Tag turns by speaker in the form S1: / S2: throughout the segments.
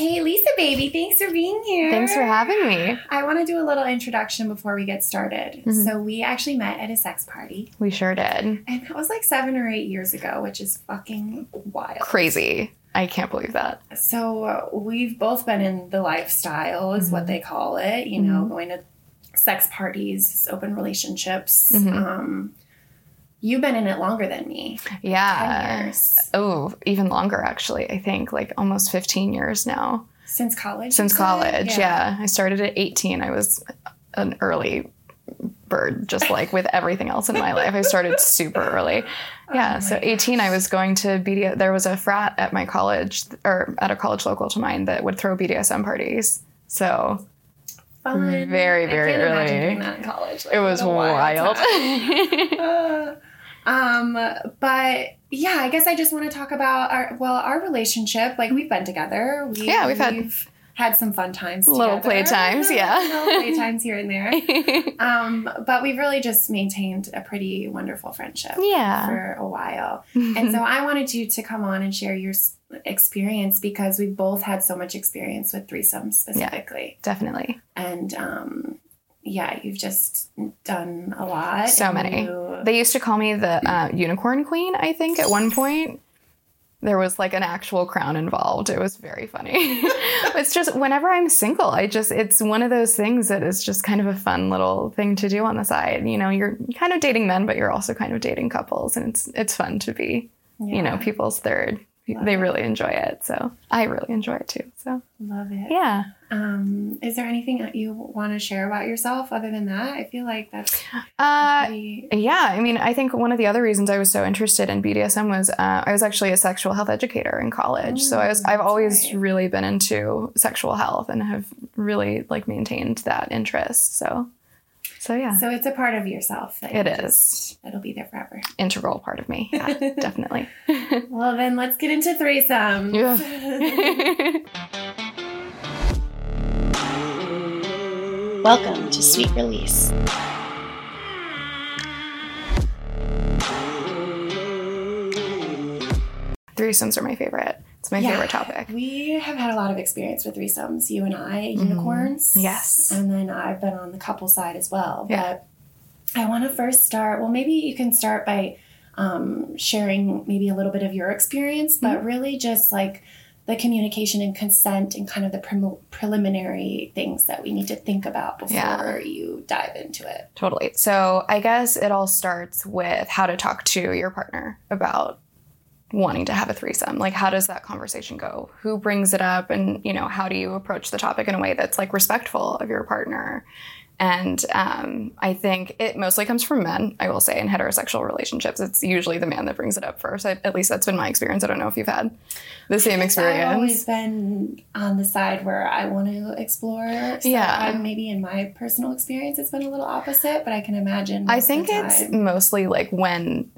S1: Okay, Lisa, baby, thanks for being here.
S2: Thanks for having me.
S1: I want to do a little introduction before we get started.
S2: Mhm.
S1: So, we actually met at a sex party,
S2: We sure did.
S1: and that was like seven or eight years ago, which is fucking wild.
S2: Crazy. I can't believe that.
S1: So, uh, we've both been in the lifestyle, is what
S2: Mhm.
S1: they call it, you know,
S2: Mhm.
S1: going to sex parties, open relationships.
S2: Mhm.
S1: Um, you've been in it longer than me 10
S2: Yeah.
S1: years.
S2: Oh, even longer actually. I think like almost 15 years now.
S1: Since college?
S2: Since college. Yeah. I started at 18. I was an early bird just like with everything else in my life. I started super early. Oh yeah,
S1: Oh
S2: so
S1: my
S2: 18 I was going to BD there was a frat at my college or at a college local to mine that would throw BDSM parties. So
S1: Fun.
S2: Very,
S1: I
S2: very early.
S1: doing that in college. Like,
S2: it was
S1: a
S2: wild.
S1: um, but yeah, I guess I just want to talk about our well, our relationship. Like we've been together. We,
S2: Yeah, we've had-
S1: had some fun times.
S2: Little
S1: together.
S2: play times, yeah.
S1: little play times here and there. Um, but we've really just maintained a pretty wonderful friendship
S2: yeah.
S1: for a while. And so I wanted you to come on and share your experience because we both had so much experience with threesomes specifically.
S2: Definitely.
S1: And um, yeah, you've just done a lot.
S2: So many.
S1: you-
S2: They used to call me the uh, unicorn queen, I think, at one point. There was like an actual crown involved. It was very funny. it's just whenever I'm single, I just, it's one of those things that is just kind of a fun little thing to do on the side. You know, you're kind of dating men, but you're also kind of dating couples. And it's, it's fun to be, you know, people's third.
S1: Love
S2: they
S1: it.
S2: really enjoy it. So I really enjoy it too. So
S1: love it.
S2: yeah.
S1: Um, is there anything that you want to share about yourself other than that? I feel like that's
S2: Uh,
S1: pretty.
S2: Yeah, I mean, I think one of the other reasons I was so interested in BDSM was uh, I was actually a sexual health educator in college. so I was
S1: Oh,
S2: I've always
S1: right.
S2: really been into sexual health and have really like maintained that interest. So, so yeah,
S1: So it's a part of yourself. That
S2: It
S1: you
S2: is.
S1: just- It'll be there forever.
S2: integral part of me. Yeah, definitely.
S1: Well, then let's get into threesomes.
S2: Yeah.
S1: Welcome to Sweet Release.
S2: Threesomes are my favorite. It's my
S1: Yeah.
S2: favorite topic.
S1: We have had a lot of experience with threesomes, you and I, unicorns.
S2: Yes.
S1: And then I've been on the couple side as well.
S2: Yeah.
S1: But I want to first start, well, maybe you can start by um, sharing maybe a little bit of your experience, but really just like the communication and consent and kind of the prim- preliminary things that we need to think about before
S2: Yeah.
S1: you dive into it.
S2: Totally. So I guess it all starts with how to talk to your partner about wanting to have a threesome. Like how does that conversation go? Who brings it up and, you know, how do you approach the topic in a way that's like respectful of your partner? And um, I think it mostly comes from men, I will say, in heterosexual relationships. It's usually the man that brings it up first. I, at least that's been my experience. I don't know if you've had the same experience
S1: I've always been on the side where I want to explore. So
S2: Yeah.
S1: I'm maybe in my personal experience, it's been a little opposite, but I can imagine.
S2: I think it's mostly like when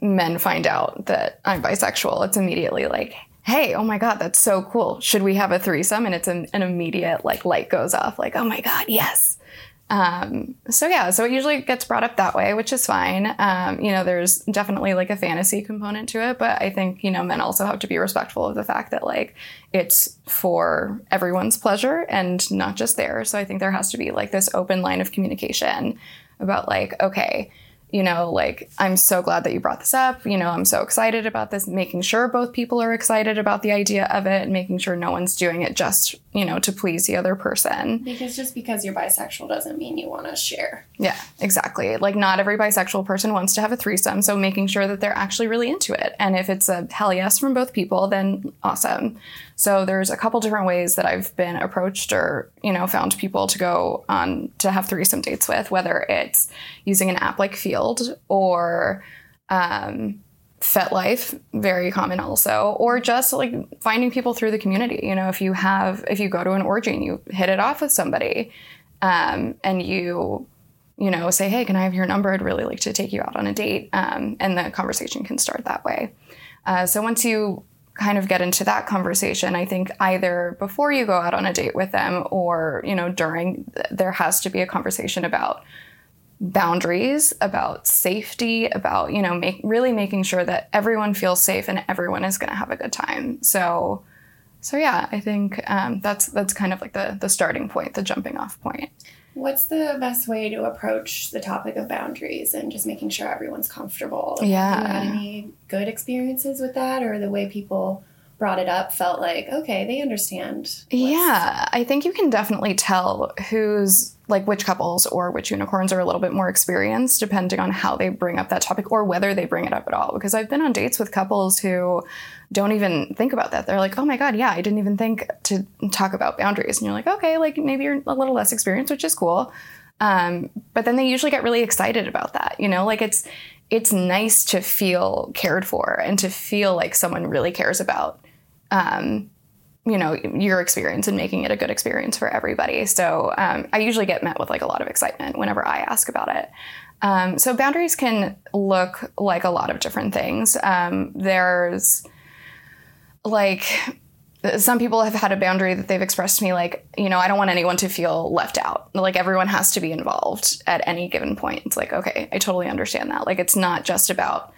S2: men find out that I'm bisexual, it's immediately like, hey, oh my God, that's so cool. Should we have a threesome? And it's an, an immediate like light goes off, like, oh my God, yes. Um, so yeah, so it usually gets brought up that way, which is fine. Um, you know, there's definitely like a fantasy component to it, but I think, you know, men also have to be respectful of the fact that like it's for everyone's pleasure and not just theirs. So I think there has to be like this open line of communication about like, okay, you know, like, I'm so glad that you brought this up. You know, I'm so excited about this, making sure both people are excited about the idea of it, and making sure no one's doing it just, you know, to please the other person.
S1: Because just because you're bisexual doesn't mean you want to share.
S2: Yeah, exactly. Like, not every bisexual person wants to have a threesome, so making sure that they're actually really into it. And if it's a hell yes from both people, then awesome. So there's a couple different ways that I've been approached or, you know, found people to go on to have threesome dates with, whether it's using an app like Feeld or um, FetLife, very common also, or just like finding people through the community. You know, if you have, if you go to an orgy and you hit it off with somebody um, and you, you know, say, hey, can I have your number? I'd really like to take you out on a date. Um, and the conversation can start that way. Uh, so once you kind of get into that conversation, I think either before you go out on a date with them or, you know, during, there has to be a conversation about boundaries, about safety, about, you know, make really making sure that everyone feels safe and everyone is going to have a good time. So so yeah, I think um, that's that's kind of like the the starting point, the jumping off point.
S1: What's the best way to approach the topic of boundaries and just making sure everyone's comfortable?
S2: Yeah.
S1: Have you had any good experiences with that, or the way people brought it up felt like okay, they understand?
S2: Yeah, I think you can definitely tell who's like which couples or which unicorns are a little bit more experienced depending on how they bring up that topic or whether they bring it up at all. Because I've been on dates with couples who don't even think about that. They're like, oh my God, yeah, I didn't even think to talk about boundaries. And you're like, okay, like maybe you're a little less experienced, which is cool. Um, but then they usually get really excited about that, you know, like it's it's nice to feel cared for and to feel like someone really cares about um, you know your experience and making it a good experience for everybody. So um, i usually get met with like a lot of excitement whenever i ask about it. Um, so boundaries can look like a lot of different things. Um, there's like some people have had a boundary that they've expressed to me like you know i don't want anyone to feel left out. Like everyone has to be involved at any given point. It's like okay i totally understand that. Like it's not just about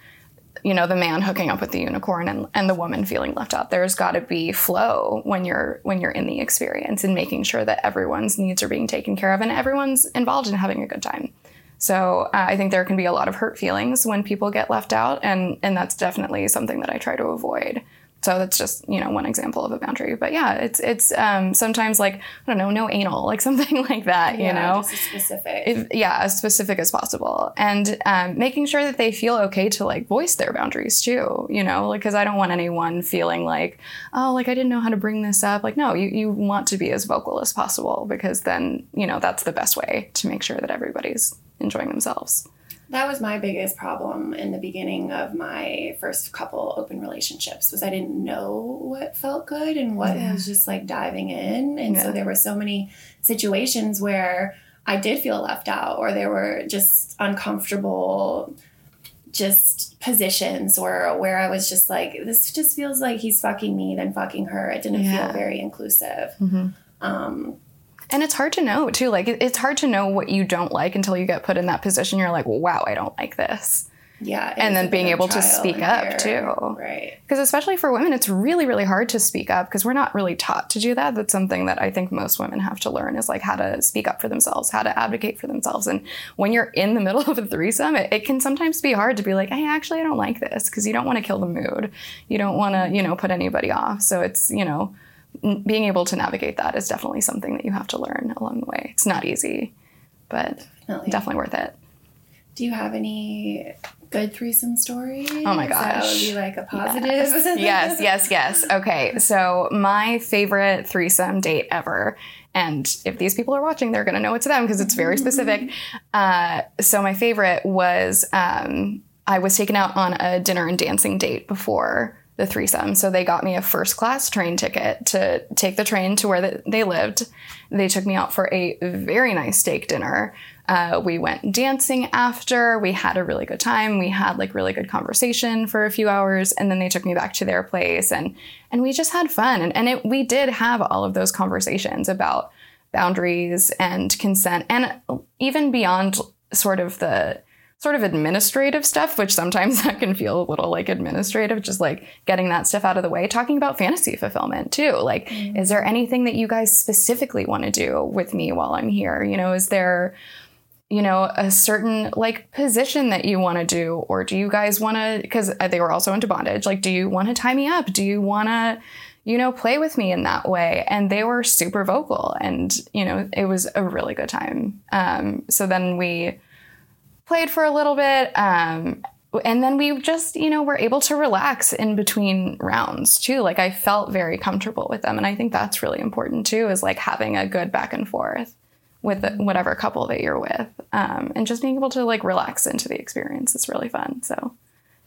S2: you know the man hooking up with the unicorn and, and the woman feeling left out there's got to be flow when you're when you're in the experience and making sure that everyone's needs are being taken care of and everyone's involved in having a good time. So uh, i think there can be a lot of hurt feelings when people get left out and and that's definitely something that i try to avoid so that's just you know one example of a boundary but yeah it's it's um, sometimes like i don't know no anal like something like that you know
S1: specific.
S2: if, yeah, as specific as possible, and um, making sure that they feel okay to like voice their boundaries too. You know, like because I don't want anyone feeling like, oh, like I didn't know how to bring this up. Like, no, you you want to be as vocal as possible because then you know that's the best way to make sure that everybody's enjoying themselves.
S1: That was my biggest problem in the beginning of my first couple open relationships was I didn't know what felt good and what
S2: Yeah.
S1: was just like diving in. And so there were so many situations where I did feel left out or there were just uncomfortable just positions or where I was just like, this just feels like he's fucking me than fucking her. It didn't
S2: Yeah.
S1: feel very inclusive. Um,
S2: And it's hard to know too. Like it's hard to know what you don't like until you get put in that position. You're like, wow, I don't like this.
S1: yeah.
S2: And then being able to speak up, too.
S1: Right.
S2: Because especially for women, it's really, really hard to speak up because we're not really taught to do that. That's something that I think most women have to learn is like how to speak up for themselves, how to advocate for themselves. And when you're in the middle of a threesome, it, it can sometimes be hard to be like, hey, actually, I don't like this because you don't want to kill the mood. You don't want to, you know, put anybody off. So it's, you know, being able to navigate that is definitely something that you have to learn along the way. It's not easy, but
S1: Definitely.
S2: definitely worth it.
S1: Do you have any good threesome stories?
S2: Oh my gosh.
S1: That would be like a positive.
S2: yes, yes, yes. Okay, so my favorite threesome date ever, and if these people are watching, they're gonna know it's them because it's very specific. Uh, so my favorite was um, I was taken out on a dinner and dancing date before the threesome. So they got me a first class train ticket to take the train to where the, they lived. They took me out for a very nice steak dinner. Uh, we went dancing after. We had a really good time. We had like really good conversation for a few hours, and then they took me back to their place, and and we just had fun. And, and it, we did have all of those conversations about boundaries and consent, and even beyond sort of the sort of administrative stuff, which sometimes that can feel a little like administrative, just like getting that stuff out of the way. Talking about fantasy fulfillment too. Like, is there anything that you guys specifically want to do with me while I'm here? You know, is there, you know, a certain like position that you want to do? Or do you guys want to, because they were also into bondage, like, do you want to tie me up? Do you want to, you know, play with me in that way. And they were super vocal and, you know, it was a really good time. Um, so then we played for a little bit. Um, and then we just, you know, were able to relax in between rounds too. Like I felt very comfortable with them. And I think that's really important too, is like having a good back and forth with whatever couple that you're with. Um, and just being able to like relax into the experience is really fun. So,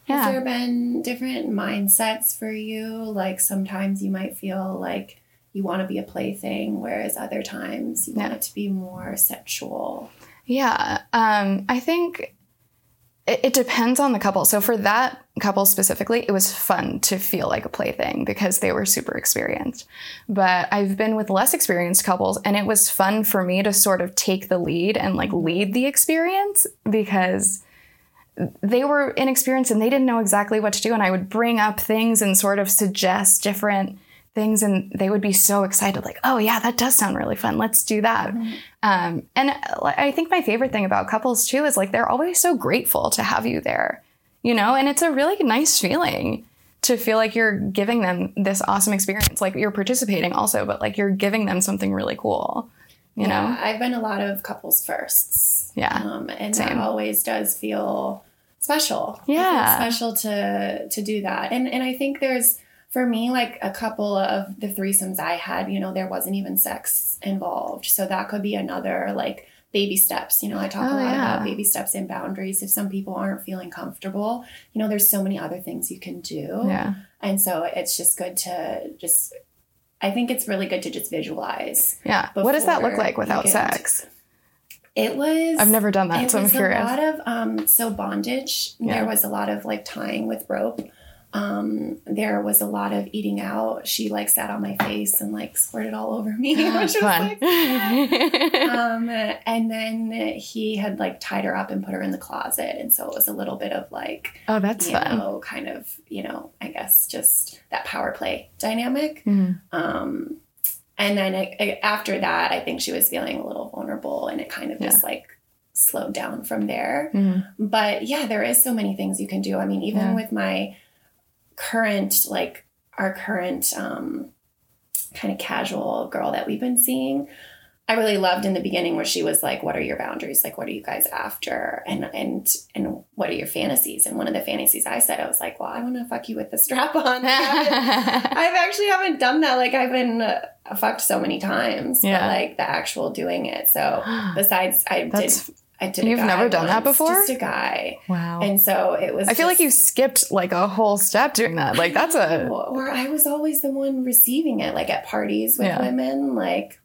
S1: Has
S2: yeah.
S1: there been different mindsets for you? Like sometimes you might feel like you want to be a plaything, whereas other times you want it to be more sexual.
S2: Yeah, um, I think it, it depends on the couple. So for that couple specifically, it was fun to feel like a plaything because they were super experienced. But I've been with less experienced couples, and it was fun for me to sort of take the lead and like lead the experience because they were inexperienced and they didn't know exactly what to do. And I would bring up things and sort of suggest different things and they would be so excited like oh yeah that does sound really fun let's do that
S1: Mhm.
S2: um, and i think my favorite thing about couples too is like they're always so grateful to have you there you know and it's a really nice feeling to feel like you're giving them this awesome experience like you're participating also but like you're giving them something really cool you know
S1: I've been a lot of couples firsts.
S2: Yeah,
S1: Um, and
S2: same.
S1: that always does feel special.
S2: Yeah.
S1: special to to do that. And and I think there's for me like a couple of the threesomes I had, you know, there wasn't even sex involved. So that could be another like baby steps. You know, I talk
S2: Oh,
S1: a lot
S2: yeah.
S1: about baby steps and boundaries. If some people aren't feeling comfortable, you know, there's so many other things you can do.
S2: yeah
S1: And so it's just good to just I think it's really good to just visualize.
S2: yeah what does that look like without sex
S1: It was
S2: i've never done that so i'm curious
S1: a lot of um so bondage.
S2: Yeah.
S1: There was a lot of like tying with rope. Um, there was a lot of eating out. She like sat on my face and like squirted all over me, which was
S2: fun
S1: like um, and then he had like tied her up and put her in the closet, and so it was a little bit of like
S2: oh that's
S1: you
S2: fun
S1: know, kind of you know, I guess just that power play dynamic.
S2: Mhm.
S1: Um, and then after that, I think she was feeling a little vulnerable, and it kind of just like slowed down from there.
S2: Mhm.
S1: But yeah, there is so many things you can do. I mean, even
S2: Yeah.
S1: with my current, like our current um, kind of casual girl that we've been seeing, I really loved in the beginning where she was like, "What are your boundaries? Like, what are you guys after? And and and what are your fantasies?" And one of the fantasies I said, I was like, "Well, I want to fuck you with the strap on." I've actually haven't done that. Like I've been uh, fucked so many times,
S2: Yeah.
S1: but like the actual doing it. So besides, I
S2: That's
S1: did. I did.
S2: You've never done that
S1: once,
S2: before?
S1: Just a guy,
S2: wow.
S1: and so it was.
S2: I feel like you skipped like a whole step doing that. Like that's a
S1: Or I was always the one receiving it, like at parties with
S2: Yeah.
S1: women. Like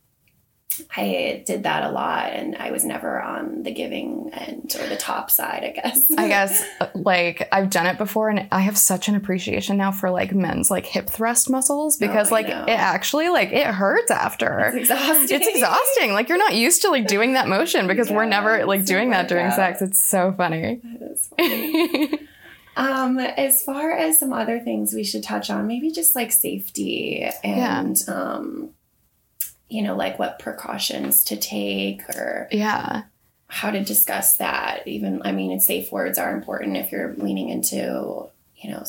S1: I did that a lot, and I was never on the giving end or the top side. I guess.
S2: I guess like I've done it before and I have such an appreciation now for like men's like hip thrust muscles because
S1: Oh,
S2: like
S1: know.
S2: it actually like it hurts after.
S1: it's exhausting.
S2: It's exhausting. Like you're not used to like doing that motion because we're never like doing that during
S1: workout.
S2: sex. It's so funny.
S1: That is funny. Um, as far as some other things we should touch on, maybe just like safety and um, you know, like what precautions to take or
S2: yeah.
S1: how to discuss that. Even I mean, safe words are important if you're leaning into you know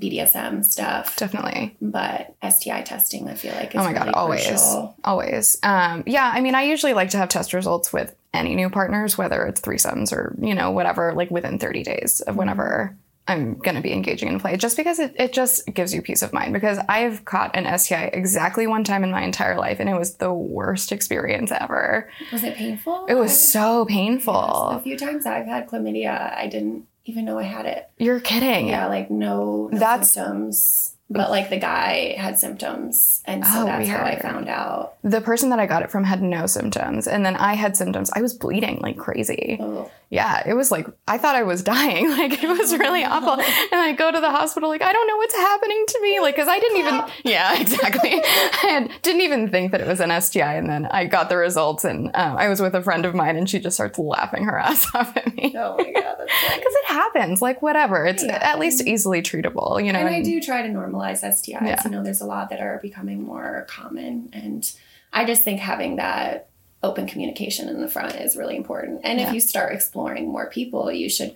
S1: BDSM stuff.
S2: Definitely.
S1: But STI testing, I feel like is
S2: Oh my god,
S1: really
S2: always.
S1: crucial.
S2: Always. Um, yeah, I mean I usually like to have test results with any new partners, whether it's threesomes or, you know, whatever, like within 30 days of whenever I'm gonna be engaging in play, just because it, it just gives you peace of mind. Because I've caught an STI exactly one time in my entire life and it was the worst experience ever.
S1: Was it painful?
S2: It was
S1: I-
S2: so
S1: Yes,
S2: painful.
S1: a few times I've had chlamydia, I didn't even know I had it.
S2: You're kidding.
S1: Yeah, like no, no
S2: That's-
S1: symptoms. But like the guy had symptoms, and so
S2: Oh,
S1: that's how I
S2: weird.
S1: found out.
S2: The person that I got it from had no symptoms, and then I had symptoms. I was bleeding like crazy.
S1: Oh,
S2: Yeah, it was like I thought I was dying. Like it was really awful. And I go to the hospital, like I don't know what's happening to me. Like because I didn't even. Yeah, exactly. I had, didn't even think that it was an STI, and then I got the results, and um, I was with a friend of mine, and she just starts laughing her ass off at me.
S1: oh my god.
S2: Because it happens, like whatever. It's
S1: Yeah.
S2: at least easily treatable, you know.
S1: And I do try to normalize STIs.
S2: Yeah.
S1: You know, there's a lot that are becoming more common, and I just think having that open communication in the front is really important. And
S2: Yeah.
S1: if you start exploring more people, you should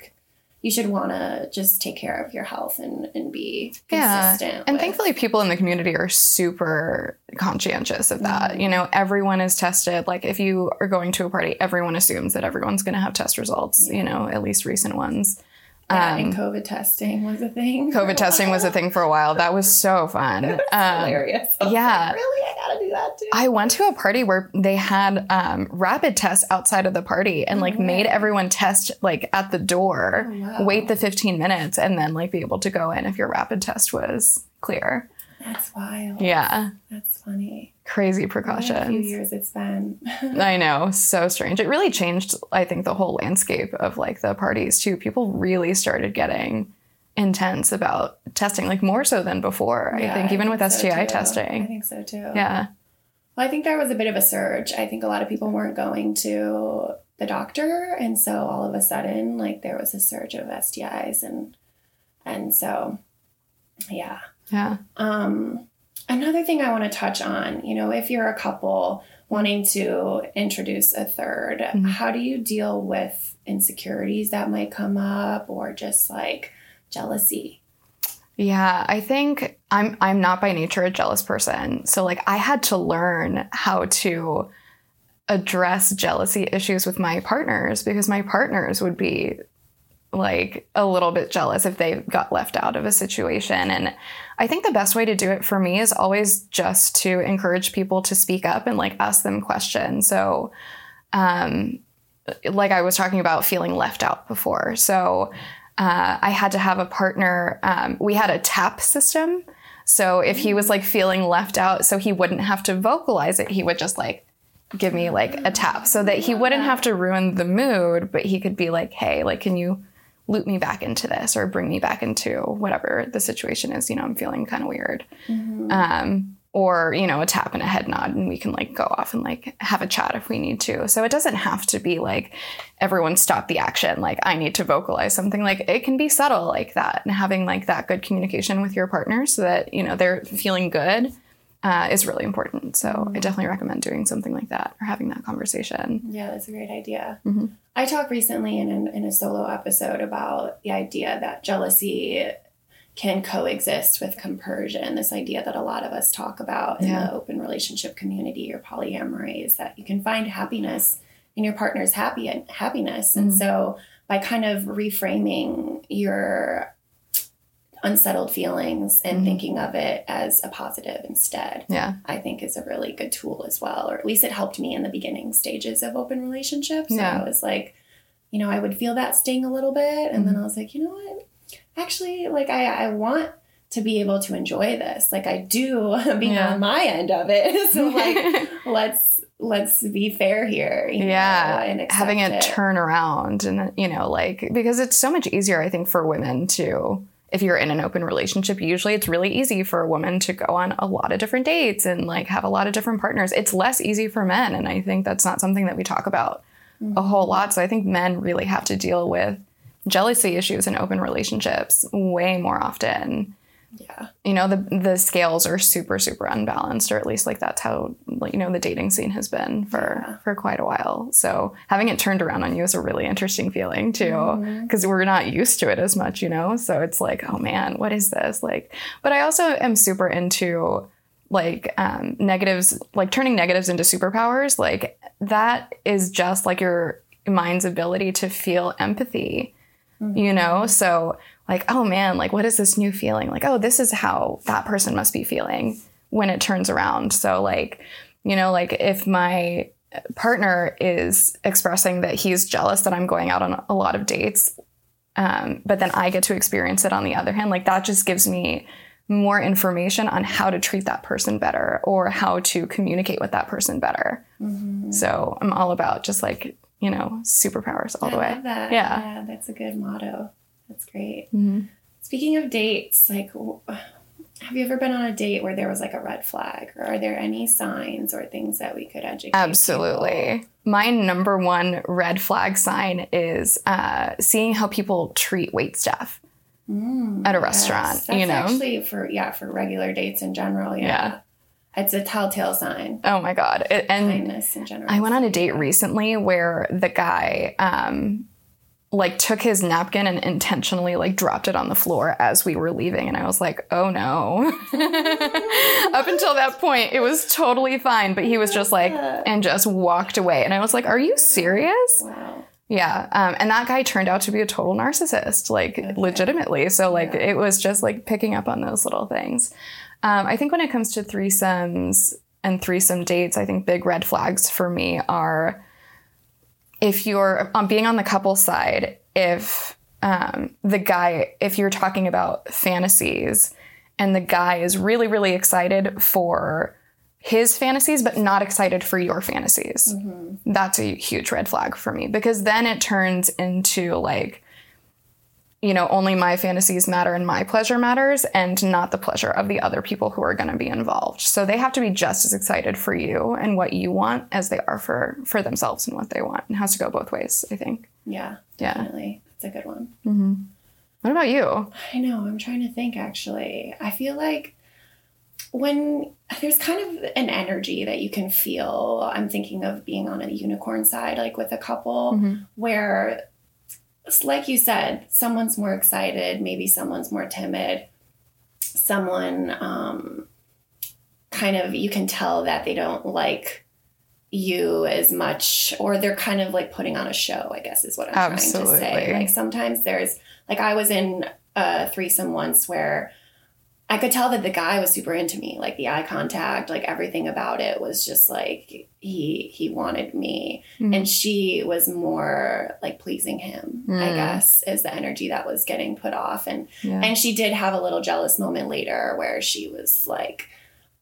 S1: you should want to just take care of your health and and be
S2: Yeah.
S1: consistent.
S2: And
S1: with-
S2: thankfully, people in the community are super conscientious of that.
S1: Mhm.
S2: You know, everyone is tested. Like, if you are going to a party, everyone assumes that everyone's going to have test results, you know, at least recent ones.
S1: Yeah,
S2: um,
S1: and COVID testing was a thing.
S2: COVID testing was a thing for a while. That was so fun. Um,
S1: hilarious. I
S2: yeah.
S1: like, really, I gotta do that too.
S2: I went to a party where they had um, rapid tests outside of the party and like
S1: Oh,
S2: made everyone test like at the door,
S1: Oh, wow.
S2: wait the 15 minutes, and then like be able to go in if your rapid test was clear.
S1: That's wild.
S2: Yeah.
S1: that's funny.
S2: Crazy
S1: What a few
S2: precautions.
S1: years it's been.
S2: I know, so strange. It really changed, I think, the whole landscape of like the parties too. People really started getting intense about testing, like more so than before. I
S1: Yeah,
S2: think, even with
S1: so,
S2: STI
S1: too. I think so too.
S2: Yeah.
S1: Well, I think there was a bit of a surge. I think a lot of people weren't going to the doctor, and so all of a sudden, like there was a surge of STIs, and and so, yeah.
S2: Yeah.
S1: Um, Another thing I want to touch on, you know, if you're a couple wanting to introduce a 3rd
S2: Mm-hmm.
S1: how do you deal with insecurities that might come up or just like jealousy?
S2: Yeah, I think I'm I'm not by nature a jealous person. So like I had to learn how to address jealousy issues with my partners because my partners would be like a little bit jealous if they got left out of a situation and I think the best way to do it for me is always just to encourage people to speak up and like ask them questions. So um like I was talking about feeling left out before. So uh, I had to have a partner. Um, we had a tap system. So if he was like feeling left out, so he wouldn't have to vocalize it, he would just like give me like a tap so that he wouldn't have to ruin the mood, but he could be like, hey, like, can you loop me back into this or bring me back into whatever the situation is? You know, I'm feeling kind of weird. Um, or, you know, a tap and a head nod, and we can like go off and like have a chat if we need to. So it doesn't have to be like everyone stop the action, like I need to vocalize something. Like it can be subtle like that, and having like that good communication with your partner so that, you know, they're feeling good uh, is really important. So I definitely recommend doing something like that or having that conversation.
S1: Yeah, that's a great idea.
S2: Mm-hmm.
S1: I talked recently in, an, in a solo episode about the idea that jealousy can coexist with compersion. This idea that a lot of us talk about in the open relationship community or polyamory is that you can find happiness in your partner's happy happiness. And
S2: Mhm.
S1: so by kind of reframing your unsettled feelings and
S2: Mhm.
S1: thinking of it as a positive instead
S2: Yeah.
S1: I think is a really good tool as well. Or at least it helped me in the beginning stages of open relationships.
S2: Yeah.
S1: I was like, you know, I would feel that sting a little bit. And then
S2: Mm-hmm.
S1: I was like, you know what? Actually, like, I, I want to be able to enjoy this. Like, I do being
S2: Yeah.
S1: on my end of it. so, like, let's let's be fair here. know,
S2: yeah
S1: and
S2: having it,
S1: it.
S2: turn around and you know like because it's so much easier i think for women to if you're in an open relationship usually it's really easy for a woman to go on a lot of different dates and like have a lot of different partners. It's less easy for men and i think that's not something that we talk about a whole mm-hmm. lot. So i think men really have to deal with jealousy issues in open relationships way more often
S1: Yeah.
S2: you know the the scales are super super unbalanced or at least like that's how like, you know the dating scene has been for
S1: Yeah.
S2: for quite a while so having it turned around on you is a really interesting feeling too
S1: Mm-hmm.
S2: because we're not used to it as much you know so it's like oh man what is this like but i also am super into like um, negatives like turning negatives into superpowers like that is just like your mind's ability to feel empathy you know so like oh man like what is this new feeling like oh this is how that person must be feeling when it turns around so like you know like if my partner is expressing that he's jealous that i'm going out on a lot of dates um, but then i get to experience it on the other hand like that just gives me more information on how to treat that person better or how to communicate with that person better
S1: Mm-hmm.
S2: so i'm all about just like you know superpowers all
S1: I
S2: the way. Yeah.
S1: Yeah, that's a good motto. That's great.
S2: Mhm.
S1: Speaking of dates, like, have you ever been on a date where there was like a red flag, or are there any signs or things that we could educate? people?
S2: Absolutely. My number one red flag sign is uh, seeing how people treat wait staff
S1: Mm,
S2: at a
S1: yes.
S2: restaurant.
S1: That's
S2: you know?
S1: actually for yeah for regular dates in general. Yeah,
S2: Yeah.
S1: it's a telltale sign.
S2: oh my god! It, and
S1: Kindness in general.
S2: I went on a date recently where the guy um, like took his napkin and intentionally like dropped it on the floor as we were leaving, and I was like, oh no. Up until that point, it was totally fine, but he was just like and just walked away, and I was like, are you serious?
S1: Wow.
S2: Yeah. Um, and that guy turned out to be a total narcissist, like legitimately. So, like,
S1: Yeah.
S2: it was just like picking up on those little things. Um, I think when it comes to threesomes and threesome dates, I think big red flags for me are if you're on being on the couple side, if um, the guy, if you're talking about fantasies and the guy is really, really excited for his fantasies, but not excited for your fantasies that's a huge red flag for me because then it turns into like you know only my fantasies matter and my pleasure matters and not the pleasure of the other people who are going to be involved so they have to be just as excited for you and what you want as they are for for themselves and what they want it has to go both ways i think
S1: Yeah.
S2: Yeah.
S1: Definitely. It's a good one.
S2: what about you
S1: I know. I'm trying to think actually. I feel like when there's kind of an energy that you can feel. I'm thinking of being on a unicorn side, like with a couple,
S2: Mhm.
S1: where, like you said, someone's more excited, maybe someone's more timid, someone um, kind of, you can tell that they don't like you as much, or they're kind of like putting on a show, I guess is what I'm trying to say. Like sometimes there's, like, I was in a threesome once where I could tell that the guy was super into me, like the eye contact, like everything about it was just like he he wanted me,
S2: Mhm.
S1: and she was more like pleasing him. I
S2: Mm.
S1: guess is the energy that was getting put off, and
S2: Yeah.
S1: and she did have a little jealous moment later where she was like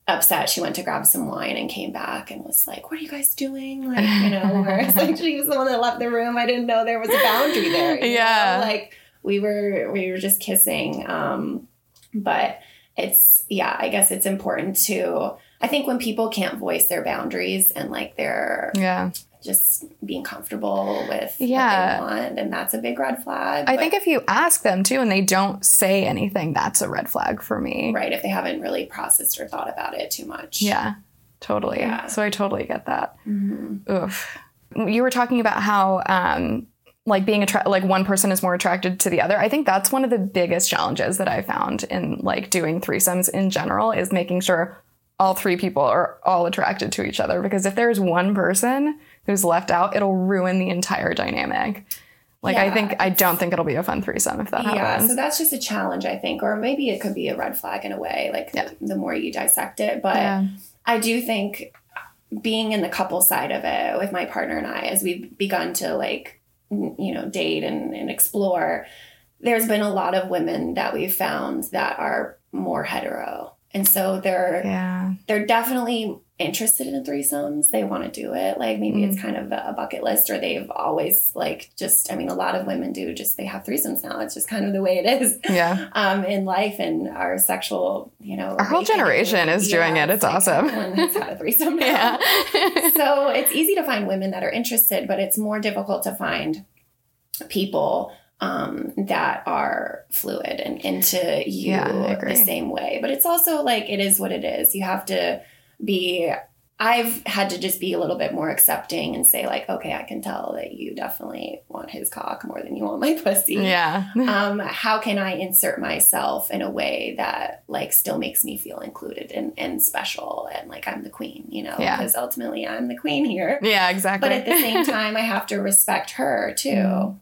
S1: upset. She went to grab some wine and came back and was like, "What are you guys doing?" Like you know, where it's like she was the one that left the room. I didn't know there was a boundary there. you know?
S2: Yeah.
S1: like we were we were just kissing. Um, but it's yeah i guess it's important to i think when people can't voice their boundaries and like they're
S2: yeah.
S1: just being comfortable with
S2: Yeah.
S1: what they want and that's a big red flag
S2: I
S1: But-
S2: think if you ask them to and they don't say anything, that's a red flag for me.
S1: right if they haven't really processed or thought about it too much
S2: Yeah, totally.
S1: Yeah.
S2: So I totally get that.
S1: Mhm.
S2: Oof. You were talking about how um like being attra- like one person is more attracted to the other. I think that's one of the biggest challenges that I found in like doing threesomes in general is making sure all three people are all attracted to each other because if there's one person who's left out, it'll ruin the entire dynamic. Like I think I don't think it'll be a fun threesome if that
S1: yeah
S2: happens.
S1: Yeah, so that's just a challenge i think or maybe it could be a red flag in a way like
S2: Yeah.
S1: the, the more you dissect it but
S2: yeah.
S1: I do think being in the couple side of it with my partner and I, as we've begun to like, you know, date and, and explore, there's been a lot of women that we've found that are more hetero. And so they're
S2: Yeah.
S1: they're definitely interested in threesomes. They want to do it. Like maybe it's kind of a bucket list or they've always like just I mean a lot of women do just they have threesomes now. It's just kind of the way it is
S2: Yeah.
S1: um, in life and our sexual, you know,
S2: Our whole generation is doing it. It's awesome.
S1: Everyone has had a threesome now.
S2: Yeah.
S1: so it's easy to find women that are interested, but it's more difficult to find people um, that are fluid and into you
S2: Yeah,
S1: the same way. But it's also like it is what it is. You have to be. I've had to just be a little bit more accepting and say like, okay, I can tell that you definitely want his cock more than you want my pussy
S2: yeah.
S1: um, how can I insert myself in a way that like still makes me feel included and, and special and like I'm the queen, you know,
S2: Yeah.
S1: because ultimately I'm the queen here.
S2: Yeah, exactly.
S1: But at the same time, I have to respect her too.
S2: Mhm.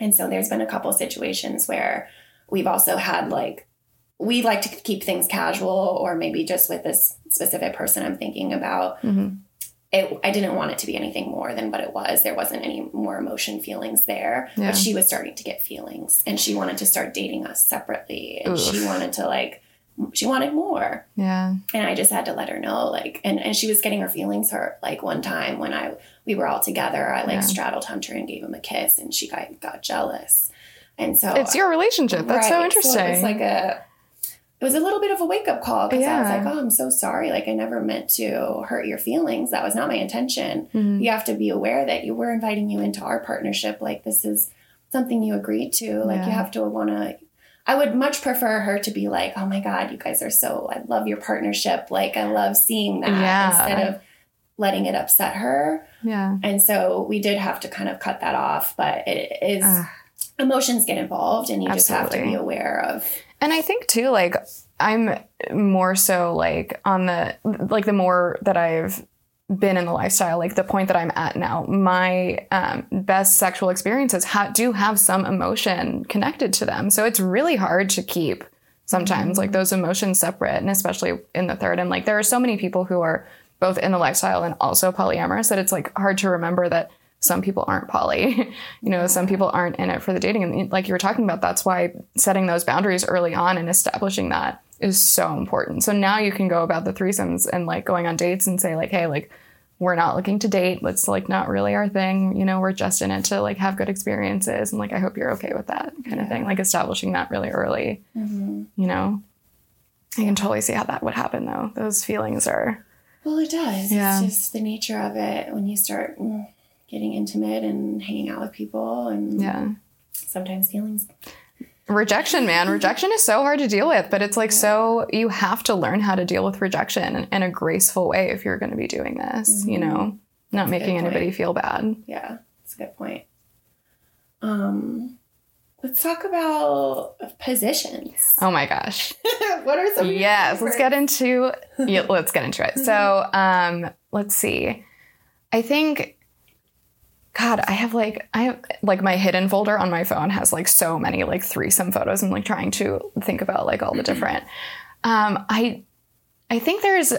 S1: And so there's been a couple situations where we've also had like, we like to keep things casual or maybe just with this specific person I'm thinking about
S2: Mhm.
S1: it, I didn't want it to be anything more than what it was. There wasn't any more emotion feelings there,
S2: Yeah.
S1: but she was starting to get feelings and she wanted to start dating us separately and she wanted to like, she wanted more.
S2: Yeah.
S1: And I just had to let her know, like, and, and she was getting her feelings hurt. Like one time when I, we were all together, I like
S2: Yeah.
S1: straddled Hunter and gave him a kiss and she got, got jealous. And so
S2: It's your relationship. That's so interesting.
S1: it was like a, it was a little bit of a wake up call because I was like, oh, I'm so sorry. Like I never meant to hurt your feelings. That was not my intention.
S2: Mhm.
S1: You have to be aware that you were inviting you into our partnership. Like this is something you agreed to. Like
S2: Yeah.
S1: you have to want to. I would much prefer her to be like, oh my god, you guys are so. I love your partnership. Like I love seeing that
S2: Yeah.
S1: instead of letting it upset her.
S2: Yeah.
S1: And so we did have to kind of cut that off. But it is
S2: Ugh.
S1: Emotions get involved, and you just have to be aware of.
S2: And I think too, like I'm more so like on the like the more that I've been in the lifestyle, like the point that I'm at now, my um, best sexual experiences ha- do have some emotion connected to them. So it's really hard to keep sometimes like those emotions separate, and especially in the third. And like there are so many people who are both in the lifestyle and also polyamorous that it's like hard to remember that some people aren't poly. you know, some people aren't in it for the dating. And like you were talking about, that's why setting those boundaries early on and establishing that is so important. So now you can go about the threesomes and like going on dates and say like, hey, like we're not looking to date. It's like not really our thing. You know, we're just in it to like have good experiences. And like I hope you're okay with that kind of thing. Like establishing that really early.
S1: Mm-hmm.
S2: You know, I can totally see how that would happen though. Those feelings are
S1: Well, it does.
S2: Yeah.
S1: It's just the nature of it when you start mm, getting intimate and hanging out with people, and
S2: yeah.
S1: sometimes feelings
S2: rejection, man. rejection is so hard to deal with, but it's like so you have to learn how to deal with rejection in a graceful way if you're going to be doing this, you know, not making anybody feel bad.
S1: Yeah, that's a good point. Um, let's talk about positions.
S2: Oh my gosh.
S1: what are some?
S2: yes, let's get into yeah, let's get into it. So, um, let's see. I think God, I have like I have like my hidden folder on my phone has like so many like threesome photos. I'm like trying to think about like all the different. Um, I I think there's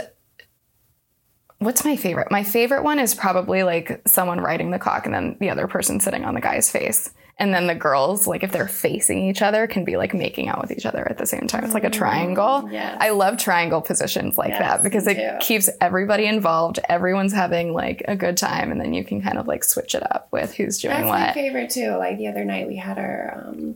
S2: what's my favorite? My favorite one is probably like someone riding the cock and then the other person sitting on the guy's face. And then the girls, like if they're facing each other, can be like making out with each other at the same time. It's like a triangle.
S1: yes.
S2: I love triangle positions like
S1: Yes,
S2: that because it
S1: too.
S2: keeps everybody involved. Everyone's having like a good time, and then you can kind of like switch it up with who's doing what.
S1: That's my favorite too. Like the other night, we had our um,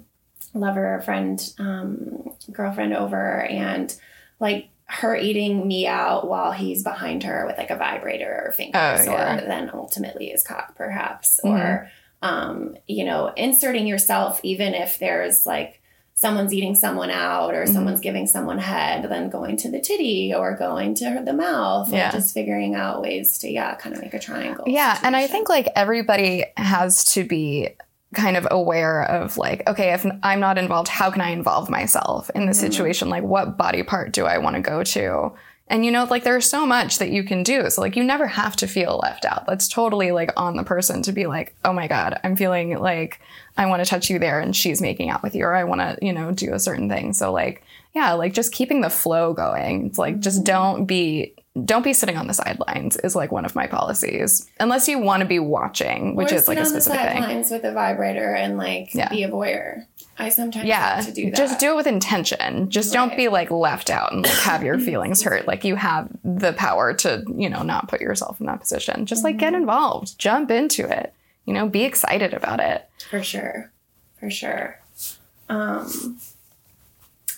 S1: lover, friend, um, girlfriend over, and like her eating me out while he's behind her with like a vibrator or fingers,
S2: Oh, yeah. Mm-hmm.
S1: or then ultimately his cock, perhaps, or um, you know, inserting yourself even if there's like someone's eating someone out
S2: Mm-hmm.
S1: or someone's giving someone head, then going to the titty or going to the mouth,
S2: Yeah.
S1: just figuring out ways to yeah, kind of make a triangle.
S2: Yeah, and I think like everybody has to be kind of aware of like, okay, if I'm not involved, how can I involve myself in the situation? Like, what body part do I want to go to? And you know, like there's so much that you can do. So like you never have to feel left out. That's totally like on the person to be like, oh my God, I'm feeling like I want to touch you there and she's making out with you, or I want to, you know, do a certain thing. So like, yeah, like just keeping the flow going. It's like just mm-hmm. don't be don't be sitting on the sidelines is like one of my policies. Unless you want to be watching, which
S1: or
S2: is like a
S1: on the
S2: specific thing.
S1: sidelines with a vibrator and like
S2: Yeah.
S1: be a voyeur. I sometimes
S2: Yeah,
S1: like to do that.
S2: just do it with intention. Just don't be like left out and like have your feelings hurt. Like you have the power to, you know, not put yourself in that position. Just like
S1: Mm-hmm.
S2: get involved, jump into it. You know, be excited about it.
S1: for sure, for sure. Um,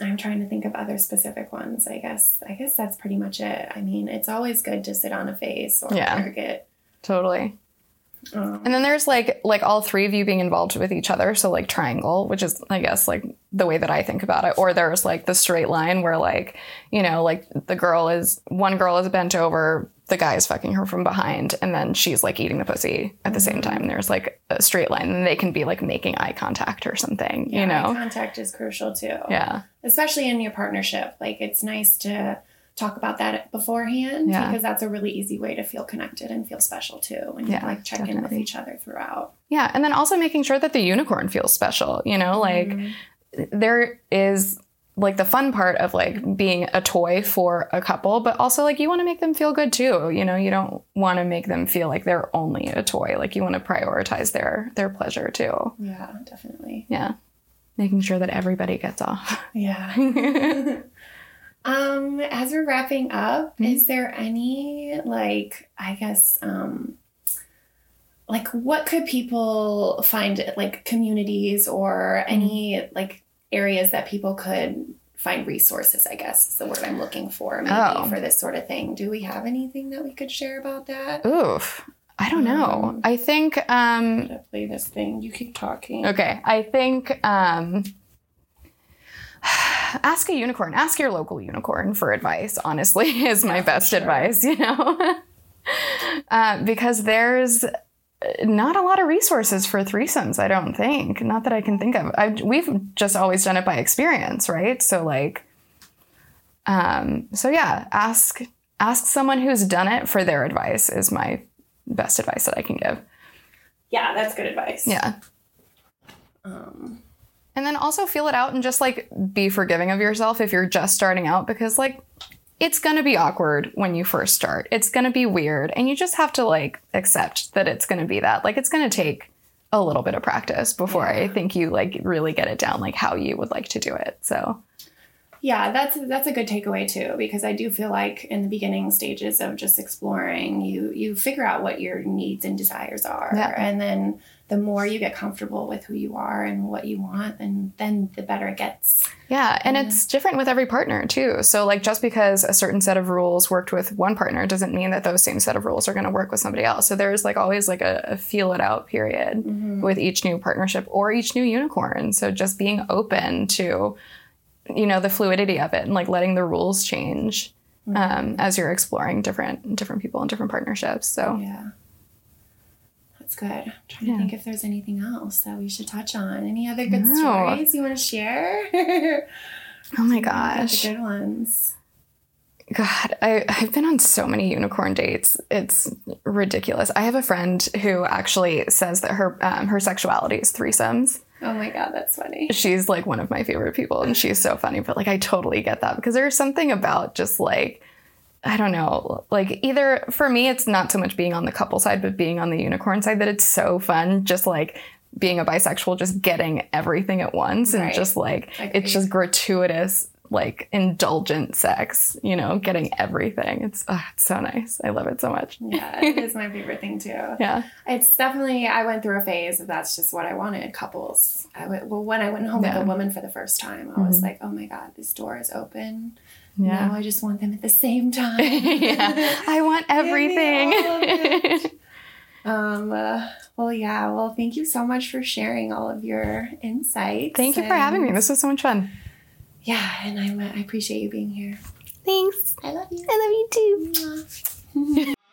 S1: I'm trying to think of other specific ones. I guess. I guess that's pretty much it. I mean, it's always good to sit on a face or
S2: Yeah.
S1: get.
S2: Totally.
S1: Um,
S2: And then there's like like all three of you being involved with each other, so like triangle, which is I guess like the way that I think about it. Or there's like the straight line where like, you know, like the girl is one girl is bent over, the guy is fucking her from behind, and then she's like eating the pussy at the same time. There's like a straight line, and they can be like making eye contact or something,
S1: yeah,
S2: you know?
S1: eye contact is crucial too.
S2: Yeah.
S1: especially in your partnership. Like it's nice to talk about that beforehand
S2: Yeah.
S1: because that's a really easy way to feel connected and feel special too and
S2: Yeah,
S1: like check in with each other throughout.
S2: Yeah. And then also making sure that the unicorn feels special, you know, like mm-hmm. there is like the fun part of like being a toy for a couple, but also like you want to make them feel good too. You know, you don't want to make them feel like they're only a toy. Like you want to prioritize their their pleasure too.
S1: Yeah, definitely.
S2: Yeah. Making sure that everybody gets off.
S1: Yeah. um, as we're wrapping up,
S2: Mhm.
S1: is there any like I guess um like what could people find like communities or any like areas that people could find resources, I guess is the word I'm looking for maybe
S2: Oh.
S1: for this sort of thing. Do we have anything that we could share about that?
S2: Oof. I don't know.
S1: Um,
S2: I think um
S1: play this thing. You keep talking.
S2: Okay, I think um, ask a unicorn. Ask your local unicorn for advice. Honestly, is my
S1: Yeah,
S2: best
S1: sure.
S2: advice. You know, uh, because there's not a lot of resources for threesomes. I don't think. Not that I can think of. I, we've just always done it by experience, right? So like, um, so yeah, ask ask someone who's done it for their advice. Is my best advice that I can give.
S1: Yeah, that's good advice.
S2: Yeah.
S1: Um,
S2: And then also feel it out and just like be forgiving of yourself if you're just starting out because like it's going to be awkward when you first start. It's going to be weird and you just have to like accept that it's going to be that. Like it's going to take a little bit of practice before I think you like really get it down like how you would like to do it. So,
S1: Yeah, that's that's a good takeaway too because I do feel like in the beginning stages of just exploring, you you figure out what your needs and desires are,
S2: Yeah.
S1: and then the more you get comfortable with who you are and what you want, and then the better it gets.
S2: Yeah, and it's different with every partner too. So like just because a certain set of rules worked with one partner doesn't mean that those same set of rules are going to work with somebody else. So there's like always like a, a feel it out period mm-hmm. with each new partnership or each new unicorn. So just being open to you know the fluidity of it and like letting the rules change um, as you're exploring different different people and different partnerships. So
S1: Yeah. That's good. I'm trying to think if there's anything else that we should touch on. Any other good
S2: No.
S1: stories you want to share?
S2: oh my
S1: Got the
S2: gosh.
S1: good ones.
S2: God, I, I've been on so many unicorn dates. It's ridiculous. I have a friend who actually says that her um, her sexuality is threesomes.
S1: Oh my god, that's funny.
S2: She's like one of my favorite people, and she's so funny. But like, I totally get that because there's something about just like I don't know, like either for me, it's not so much being on the couple side, but being on the unicorn side that it's so fun. Just like being a bisexual, just getting everything at once, and
S1: Right.
S2: just like it's just gratuitous like indulgent sex, you know, getting everything. It's, ah, it's so nice. I love it so much.
S1: Yeah, it is my favorite thing too.
S2: Yeah.
S1: It's definitely I went through a phase of that's just what I wanted. Couples. I went, well when I went home
S2: Yeah.
S1: with a woman for the first time, I was like, oh my god, this door is open. Now I just want them at the same time.
S2: yeah. I want everything.
S1: all of it. Um. uh, well, yeah. Well, thank you so much for sharing all of your insights.
S2: Thank you for having me. This was so much fun
S1: yeah, and I'm, I appreciate you being here.
S2: Thanks.
S1: I love you.
S2: I love you too.